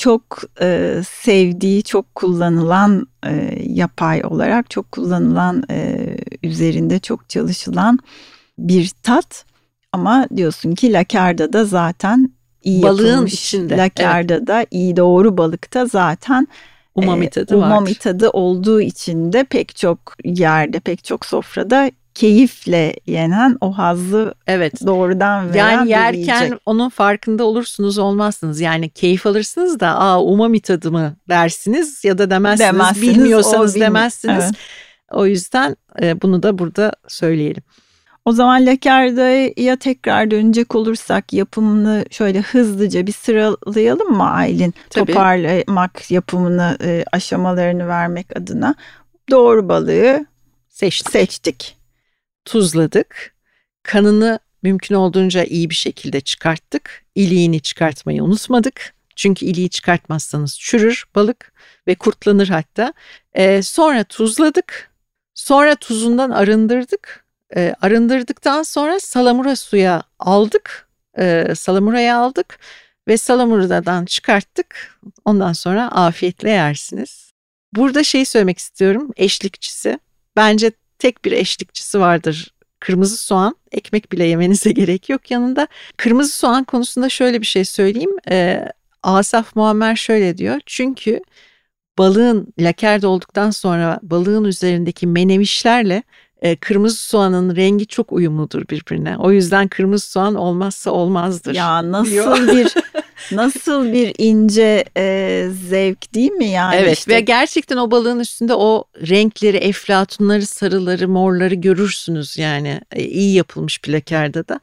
çok e, sevdiği, çok kullanılan e, yapay olarak çok kullanılan e, üzerinde çok çalışılan bir tat. Ama diyorsun ki lakarda da zaten iyi Balığın yapılmış. içinde, Lakarda da iyi doğru balıkta zaten Umami e, tadı umami vardır. tadı olduğu için de pek çok yerde, pek çok sofrada keyifle yenen o hazzı Evet. doğrudan veren Yani yerken yiyecek. onun farkında olursunuz olmazsınız. Yani keyif alırsınız da aa umami tadı mı dersiniz ya da demezsiniz. Demezsiniz, bilmiyorsanız bilmi- demezsiniz. Evet. O yüzden e, bunu da burada söyleyelim. O zaman lakardaya tekrar dönecek olursak yapımını şöyle hızlıca bir sıralayalım mı Aylin? Tabii. Toparlamak yapımını, e, aşamalarını vermek adına. Doğru balığı Seçtik. seçtik. Tuzladık. Kanını mümkün olduğunca iyi bir şekilde çıkarttık. İliğini çıkartmayı unutmadık. Çünkü iliği çıkartmazsanız çürür balık ve kurtlanır hatta. E, sonra tuzladık. Sonra tuzundan arındırdık. E, arındırdıktan sonra salamura suya aldık. E, salamuraya aldık ve salamuradan çıkarttık. Ondan sonra afiyetle yersiniz. Burada şey söylemek istiyorum. Eşlikçisi. Bence tek bir eşlikçisi vardır. Kırmızı soğan. Ekmek bile yemenize gerek yok yanında. Kırmızı soğan konusunda şöyle bir şey söyleyeyim. E, Asaf Muammer şöyle diyor. Çünkü balığın lakerde olduktan sonra balığın üzerindeki menevişlerle e, kırmızı soğanın rengi çok uyumludur birbirine. O yüzden kırmızı soğan olmazsa olmazdır. Ya nasıl diyor. bir nasıl bir ince e, zevk değil mi yani? evet işte ve gerçekten o balığın üstünde o renkleri, eflatunları, sarıları, morları görürsünüz yani E, iyi yapılmış bir lakerde da.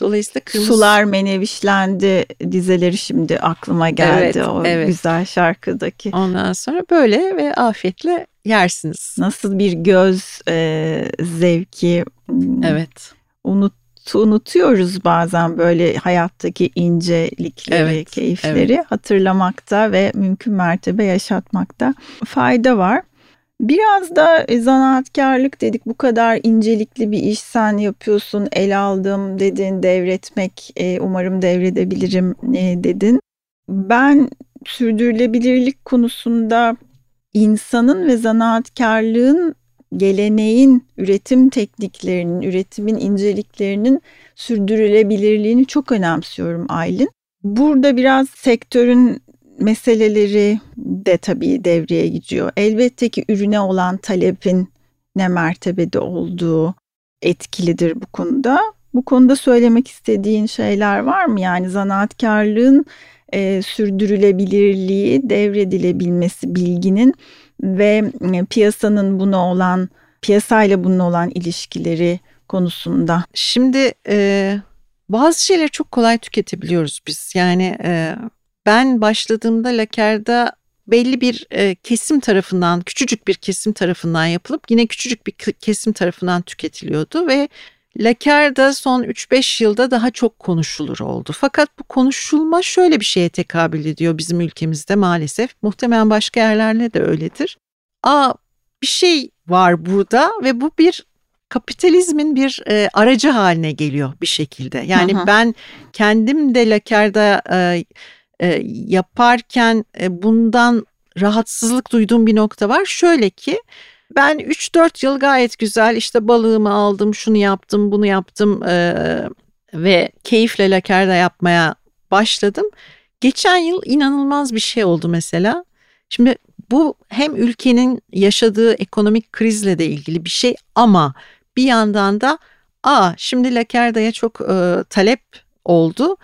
Dolayısıyla kırmızı Sular menevişlendi dizeleri şimdi aklıma geldi Evet, o evet. güzel şarkıdaki. ondan sonra böyle ve afiyetle yersiniz. Nasıl bir göz e, zevki m, Evet. unut unutuyoruz bazen böyle hayattaki incelikleri, Evet, keyifleri hatırlamakta ve mümkün mertebe yaşatmakta fayda var. Biraz da e, zanaatkarlık dedik bu kadar incelikli bir iş sen yapıyorsun el aldım dedin devretmek e, umarım devredebilirim e, dedin. Ben sürdürülebilirlik konusunda insanın ve zanaatkarlığın geleneğin, üretim tekniklerinin, üretimin inceliklerinin sürdürülebilirliğini çok önemsiyorum Aylin. Burada biraz sektörün meseleleri de tabii devreye gidiyor. Elbette ki ürüne olan talebin ne mertebede olduğu etkilidir bu konuda. Bu konuda söylemek istediğin şeyler var mı? Yani zanaatkarlığın e, sürdürülebilirliği, devredilebilmesi bilginin ve e, piyasanın buna olan, piyasayla bunun olan ilişkileri konusunda. Şimdi e, bazı şeyleri çok kolay tüketebiliyoruz biz. Yani e, ben başladığımda Laker'da belli bir e, kesim tarafından, küçücük bir kesim tarafından yapılıp yine küçücük bir kesim tarafından tüketiliyordu ve Laker'da son 3-5 yılda daha çok konuşulur oldu. Fakat bu konuşulma şöyle bir şeye tekabül ediyor bizim ülkemizde maalesef. Muhtemelen başka yerlerde de öyledir. Aa bir şey var burada ve bu bir kapitalizmin bir e, aracı haline geliyor bir şekilde. Yani hı. ben kendim de Laker'da e, e, yaparken e, bundan rahatsızlık duyduğum bir nokta var. Şöyle ki ben 3-4 yıl gayet güzel işte balığımı aldım, şunu yaptım, bunu yaptım e, ve keyifle Laker'da yapmaya başladım. Geçen yıl inanılmaz bir şey oldu mesela. Şimdi bu hem ülkenin yaşadığı ekonomik krizle de ilgili bir şey ama bir yandan da aa şimdi Lakerda'ya çok e, talep oldu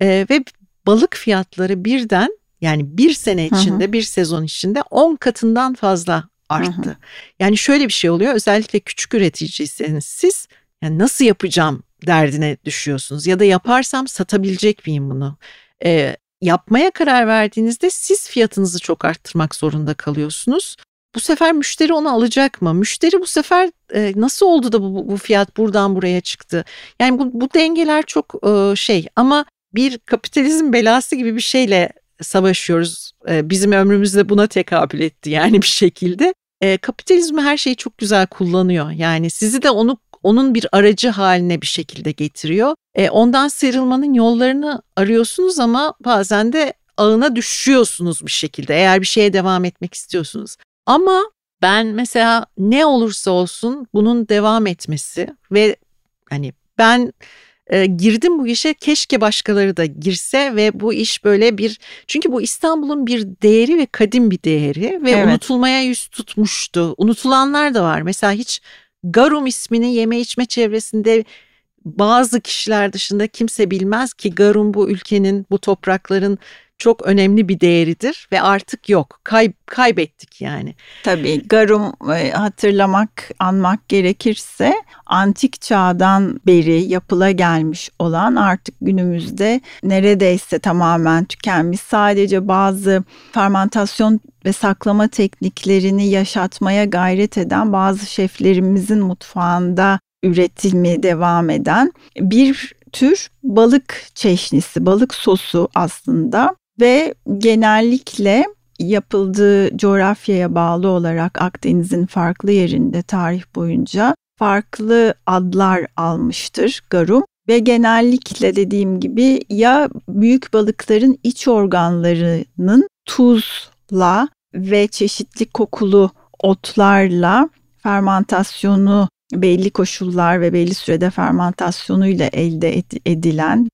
E, ve balık fiyatları birden Yani bir sene içinde, hı hı. bir sezon içinde 10 katından fazla arttı. Hı hı. Yani şöyle bir şey oluyor. Özellikle küçük üreticiyseniz siz yani nasıl yapacağım derdine düşüyorsunuz ya da yaparsam satabilecek miyim bunu? Ee, yapmaya karar verdiğinizde siz fiyatınızı çok arttırmak zorunda kalıyorsunuz. Bu sefer müşteri onu alacak mı? Müşteri bu sefer e, nasıl oldu da bu, bu fiyat buradan buraya çıktı? Yani bu, bu dengeler çok e, şey ama bir kapitalizm belası gibi bir şeyle savaşıyoruz. E, bizim ömrümüzde buna tekabül etti yani bir şekilde. E, kapitalizmi her şeyi çok güzel kullanıyor. Yani sizi de onu onun bir aracı haline bir şekilde getiriyor. E, ondan sıyrılmanın yollarını arıyorsunuz ama bazen de ağına düşüyorsunuz bir şekilde eğer bir şeye devam etmek istiyorsunuz. Ama ben mesela ne olursa olsun bunun devam etmesi ve hani ben e, girdim bu işe keşke başkaları da girse ve bu iş böyle bir çünkü bu İstanbul'un bir değeri ve kadim bir değeri ve evet. unutulmaya yüz tutmuştu. Unutulanlar da var. Mesela hiç Garum ismini yeme içme çevresinde bazı kişiler dışında kimse bilmez ki Garum bu ülkenin, bu toprakların çok önemli bir değeridir ve artık yok. Kay, kaybettik yani. Tabii Garum e, hatırlamak, anmak gerekirse antik çağdan beri yapıla gelmiş olan artık günümüzde neredeyse tamamen tükenmiş. Sadece bazı fermentasyon ve saklama tekniklerini yaşatmaya gayret eden bazı şeflerimizin mutfağında üretimi devam eden bir tür balık çeşnisi, balık sosu aslında ve genellikle yapıldığı coğrafyaya bağlı olarak Akdeniz'in farklı yerinde tarih boyunca farklı adlar almıştır garum. Ve genellikle dediğim gibi ya büyük balıkların iç organlarının tuzla ve çeşitli kokulu otlarla fermentasyonu belli koşullar ve belli sürede fermentasyonuyla elde edilen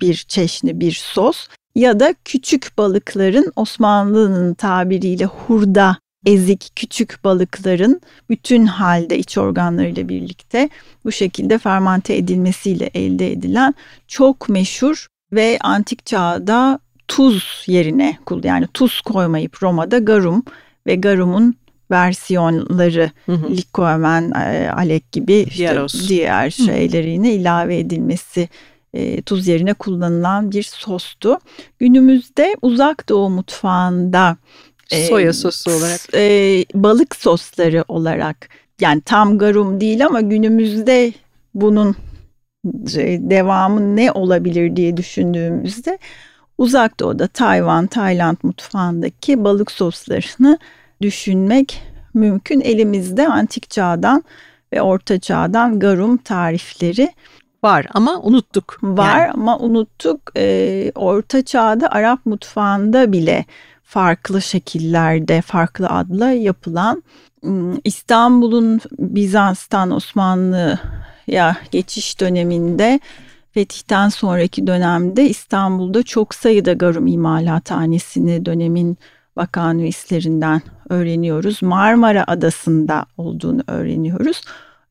bir çeşni bir sos ya da küçük balıkların Osmanlı'nın tabiriyle hurda ezik küçük balıkların bütün halde iç organlarıyla birlikte bu şekilde fermante edilmesiyle elde edilen çok meşhur ve antik çağda tuz yerine yani tuz koymayıp Roma'da garum ve garumun versiyonları hı likomen, e, alek gibi işte diğer şeylerine ilave edilmesi e, tuz yerine kullanılan bir sostu. Günümüzde uzak doğu mutfağında e, soya sosu olarak e, balık sosları olarak yani tam garum değil ama günümüzde bunun e, devamı ne olabilir diye düşündüğümüzde uzak doğuda Tayvan, Tayland mutfağındaki balık soslarını düşünmek mümkün. Elimizde antik çağdan ve orta çağdan garum tarifleri Var ama unuttuk. Var yani. ama unuttuk. Ee, Orta Çağ'da Arap mutfağında bile farklı şekillerde, farklı adla yapılan İstanbul'un Bizans'tan Osmanlı'ya geçiş döneminde fetihten sonraki dönemde İstanbul'da çok sayıda garum imalathanesini dönemin vakanüislerinden öğreniyoruz. Marmara Adası'nda olduğunu öğreniyoruz.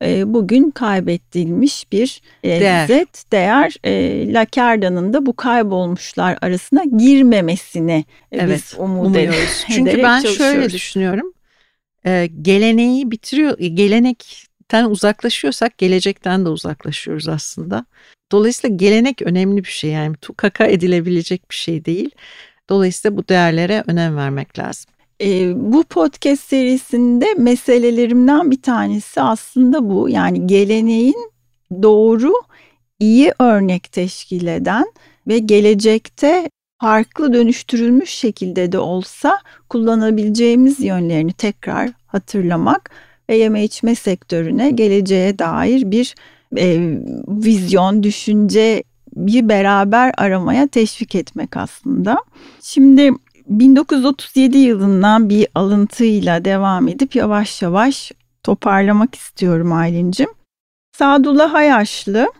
E, bugün kaybedilmiş bir lezzet, değer, değer e, Lakerda'nın da bu kaybolmuşlar arasına girmemesini e, evet, biz umut umuyoruz. Çünkü ben şöyle düşünüyorum. E, geleneği bitiriyor, gelenekten uzaklaşıyorsak gelecekten de uzaklaşıyoruz aslında. Dolayısıyla gelenek önemli bir şey yani tukaka edilebilecek bir şey değil. Dolayısıyla bu değerlere önem vermek lazım. E, bu podcast serisinde meselelerimden bir tanesi aslında bu. Yani geleneğin doğru, iyi örnek teşkil eden ve gelecekte farklı dönüştürülmüş şekilde de olsa kullanabileceğimiz yönlerini tekrar hatırlamak ve yeme içme sektörüne geleceğe dair bir e, vizyon, düşünce bir beraber aramaya teşvik etmek aslında. Şimdi 1937 yılından bir alıntıyla devam edip yavaş yavaş toparlamak istiyorum Aylin'cim. Sadullah Hayaşlı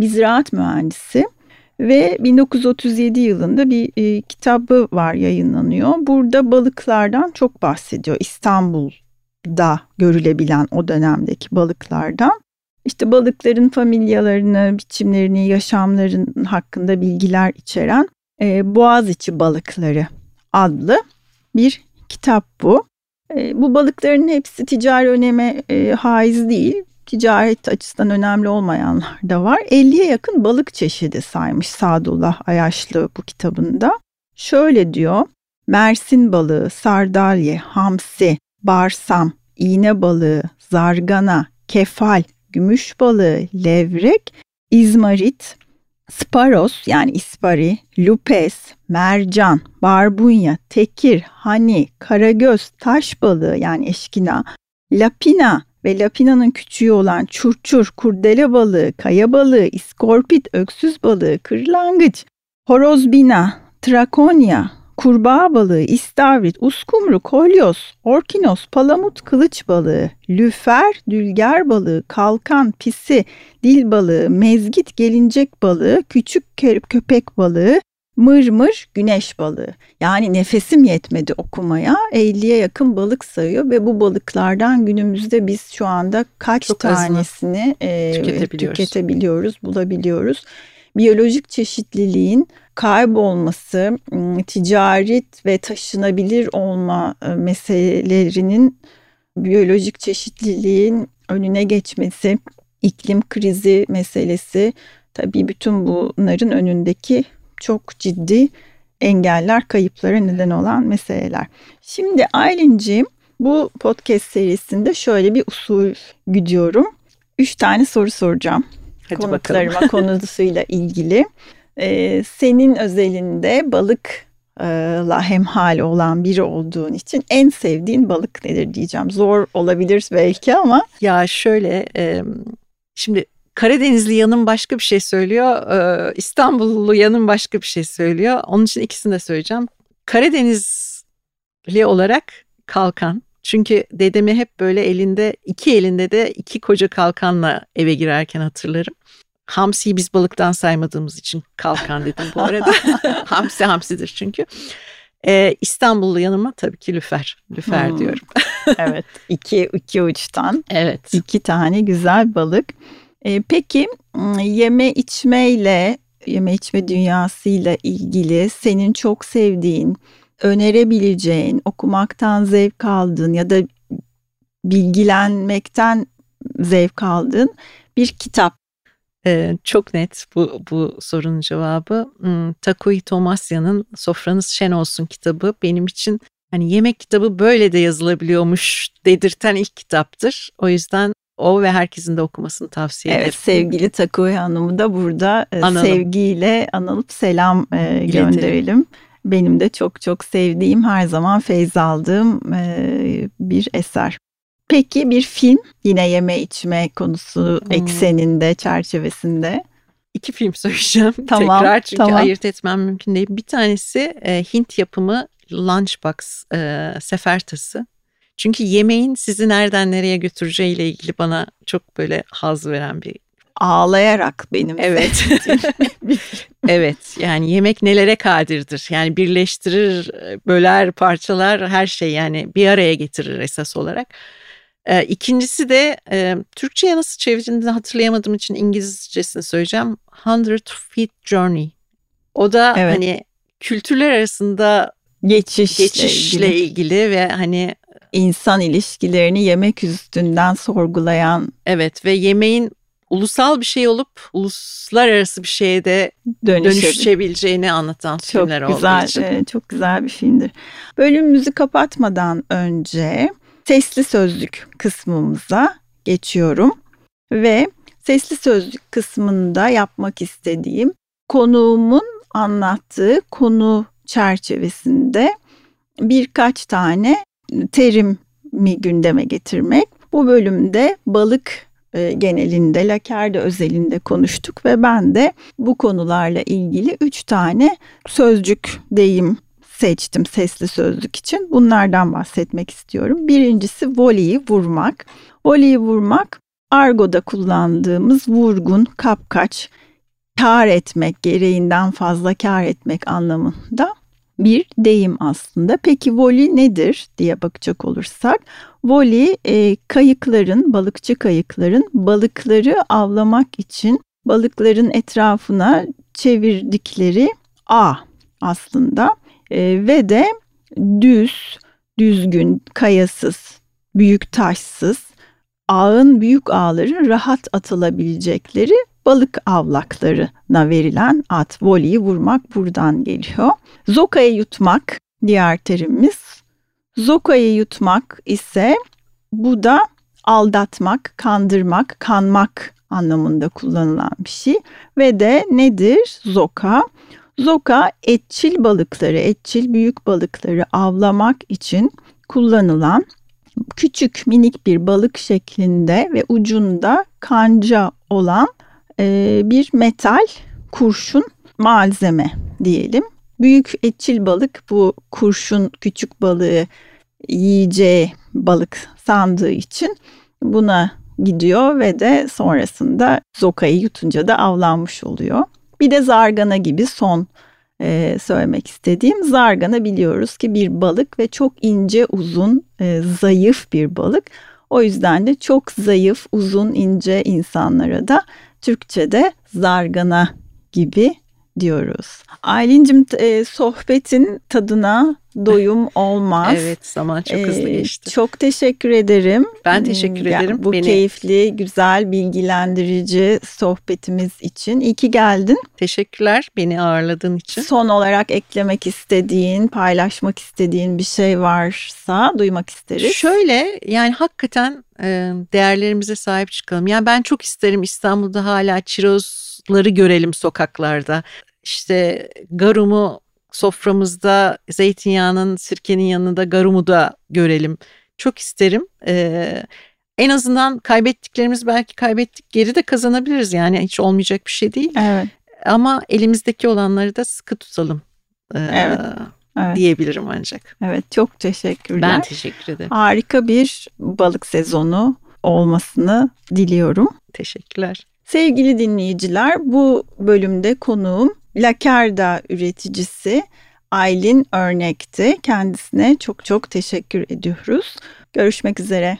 bir ziraat mühendisi ve 1937 yılında bir e, kitabı var yayınlanıyor. Burada balıklardan çok bahsediyor. İstanbul'da görülebilen o dönemdeki balıklardan. İşte balıkların familyalarını, biçimlerini, yaşamların hakkında bilgiler içeren e, Boğaziçi balıkları adlı bir kitap bu. E, bu balıkların hepsi ticari öneme e, haiz değil. Ticaret açısından önemli olmayanlar da var. 50'ye yakın balık çeşidi saymış Sadullah Ayaşlı bu kitabında. Şöyle diyor. Mersin balığı, sardalye, hamsi, barsam, iğne balığı, zargana, kefal, gümüş balığı, levrek, izmarit, sparos yani ispari, lupes, mercan, barbunya, tekir, hani, karagöz, taş balığı yani eşkina, lapina ve lapinanın küçüğü olan çurçur, kurdele balığı, kaya balığı, iskorpit, öksüz balığı, kırlangıç, horozbina, trakonya, kurbağa balığı, istavrit, uskumru, kolyoz, orkinos, palamut, kılıç balığı, lüfer, dülger balığı, kalkan, pisi, dil balığı, mezgit, gelincek balığı, küçük köpek balığı, mırmır, güneş balığı. Yani nefesim yetmedi okumaya. 50'ye yakın balık sayıyor ve bu balıklardan günümüzde biz şu anda kaç Çok tanesini e, tüketebiliyoruz. tüketebiliyoruz, bulabiliyoruz. Biyolojik çeşitliliğin kaybolması, ticaret ve taşınabilir olma meselelerinin biyolojik çeşitliliğin önüne geçmesi, iklim krizi meselesi tabii bütün bunların önündeki çok ciddi engeller, kayıplara neden olan meseleler. Şimdi Aylin'ciğim bu podcast serisinde şöyle bir usul gidiyorum. Üç tane soru soracağım. Hadi Konuklarıma bakalım. konusuyla ilgili. Ee, senin özelinde balıkla hemhal olan biri olduğun için en sevdiğin balık nedir diyeceğim. Zor olabilir belki ama. Ya şöyle e, şimdi Karadenizli yanım başka bir şey söylüyor. E, İstanbullu yanım başka bir şey söylüyor. Onun için ikisini de söyleyeceğim. Karadenizli olarak kalkan. Çünkü dedemi hep böyle elinde iki elinde de iki koca kalkanla eve girerken hatırlarım. Hamsiyi biz balıktan saymadığımız için kalkan dedim bu arada. Hamsi hamsidir çünkü. Ee, İstanbullu yanıma tabii ki lüfer. Lüfer hmm. diyorum. evet iki, iki uçtan. Evet. iki tane güzel balık. Ee, peki yeme içmeyle yeme içme dünyasıyla ilgili senin çok sevdiğin, önerebileceğin, okumaktan zevk aldığın ya da bilgilenmekten zevk aldığın bir kitap ee, çok net bu, bu sorunun cevabı. Hmm, Takui Tomasya'nın Sofranız Şen Olsun kitabı benim için hani yemek kitabı böyle de yazılabiliyormuş dedirten ilk kitaptır. O yüzden o ve herkesin de okumasını tavsiye ederim. Evet sevgili Takui Hanım'ı da burada Analım. sevgiyle anılıp selam e, gönderelim. Benim de çok çok sevdiğim her zaman feyz aldığım e, bir eser. Peki bir film yine yeme içme konusu hmm. ekseninde çerçevesinde. İki film söyleyeceğim tamam, tekrar çünkü tamam. ayırt etmem mümkün değil. Bir tanesi e, Hint yapımı Lunchbox e, sefertası. Çünkü yemeğin sizi nereden nereye götüreceğiyle ilgili bana çok böyle haz veren bir ağlayarak benim. Evet. evet yani yemek nelere kadirdir. Yani birleştirir, böler, parçalar her şey yani bir araya getirir esas olarak. E, ikincisi de e, Türkçe'ye nasıl çevrildiğini hatırlayamadığım için İngilizcesini söyleyeceğim. Hundred Feet Journey. O da evet. hani kültürler arasında geçiş geçişle ilgili. ilgili ve hani insan ilişkilerini yemek üstünden sorgulayan. Evet ve yemeğin ulusal bir şey olup uluslararası bir şeye de dönüşebileceğini anlatan çok filmler güzel, olduğu için. E, çok güzel bir filmdir. Bölümümüzü kapatmadan önce sesli sözlük kısmımıza geçiyorum ve sesli sözlük kısmında yapmak istediğim konuğumun anlattığı konu çerçevesinde birkaç tane terimi gündeme getirmek. Bu bölümde balık e, genelinde, lakerde özelinde konuştuk ve ben de bu konularla ilgili üç tane sözcük, deyim seçtim sesli sözlük için. Bunlardan bahsetmek istiyorum. Birincisi voleyi vurmak. Voleyi vurmak argoda kullandığımız vurgun, kapkaç, kar etmek, gereğinden fazla kar etmek anlamında bir deyim aslında. Peki voli nedir diye bakacak olursak, voli e, kayıkların, balıkçı kayıkların balıkları avlamak için balıkların etrafına çevirdikleri ağ aslında e, ve de düz, düzgün, kayasız, büyük taşsız, ağın büyük ağları rahat atılabilecekleri balık avlaklarına verilen at. Voliyi vurmak buradan geliyor. Zoka'yı yutmak diğer terimimiz. Zoka'yı yutmak ise bu da aldatmak, kandırmak, kanmak anlamında kullanılan bir şey. Ve de nedir zoka? Zoka etçil balıkları, etçil büyük balıkları avlamak için kullanılan küçük minik bir balık şeklinde ve ucunda kanca olan e, bir metal kurşun malzeme diyelim. Büyük etçil balık bu kurşun küçük balığı yiyeceği balık sandığı için buna gidiyor ve de sonrasında zokayı yutunca da avlanmış oluyor. Bir de zargana gibi son e, söylemek istediğim zargana biliyoruz ki bir balık ve çok ince uzun e, zayıf bir balık. O yüzden de çok zayıf uzun ince insanlara da Türkçe'de zargana gibi diyoruz. Aylin'cim e, sohbetin tadına doyum olmaz. evet zaman çok hızlı e, geçti. Çok teşekkür ederim. Ben teşekkür ya, ederim. Bu Beni... keyifli, güzel, bilgilendirici sohbetimiz için. İyi ki geldin. Teşekkürler beni ağırladığın için. Son olarak eklemek istediğin, paylaşmak istediğin bir şey varsa duymak isteriz. Şöyle yani hakikaten e, değerlerimize sahip çıkalım. Yani ben çok isterim İstanbul'da hala çirozları görelim sokaklarda. İşte garumu soframızda zeytinyağının, sirkenin yanında garumu da görelim. Çok isterim. Ee, en azından kaybettiklerimiz belki kaybettik geri de kazanabiliriz yani hiç olmayacak bir şey değil. Evet. Ama elimizdeki olanları da sıkı tutalım. Ee, evet. Evet. diyebilirim ancak. Evet çok teşekkürler. Ben teşekkür ederim. Harika bir balık sezonu olmasını diliyorum. Teşekkürler. Sevgili dinleyiciler bu bölümde konuğum Lakerda üreticisi Aylin Örnek'ti. Kendisine çok çok teşekkür ediyoruz. Görüşmek üzere.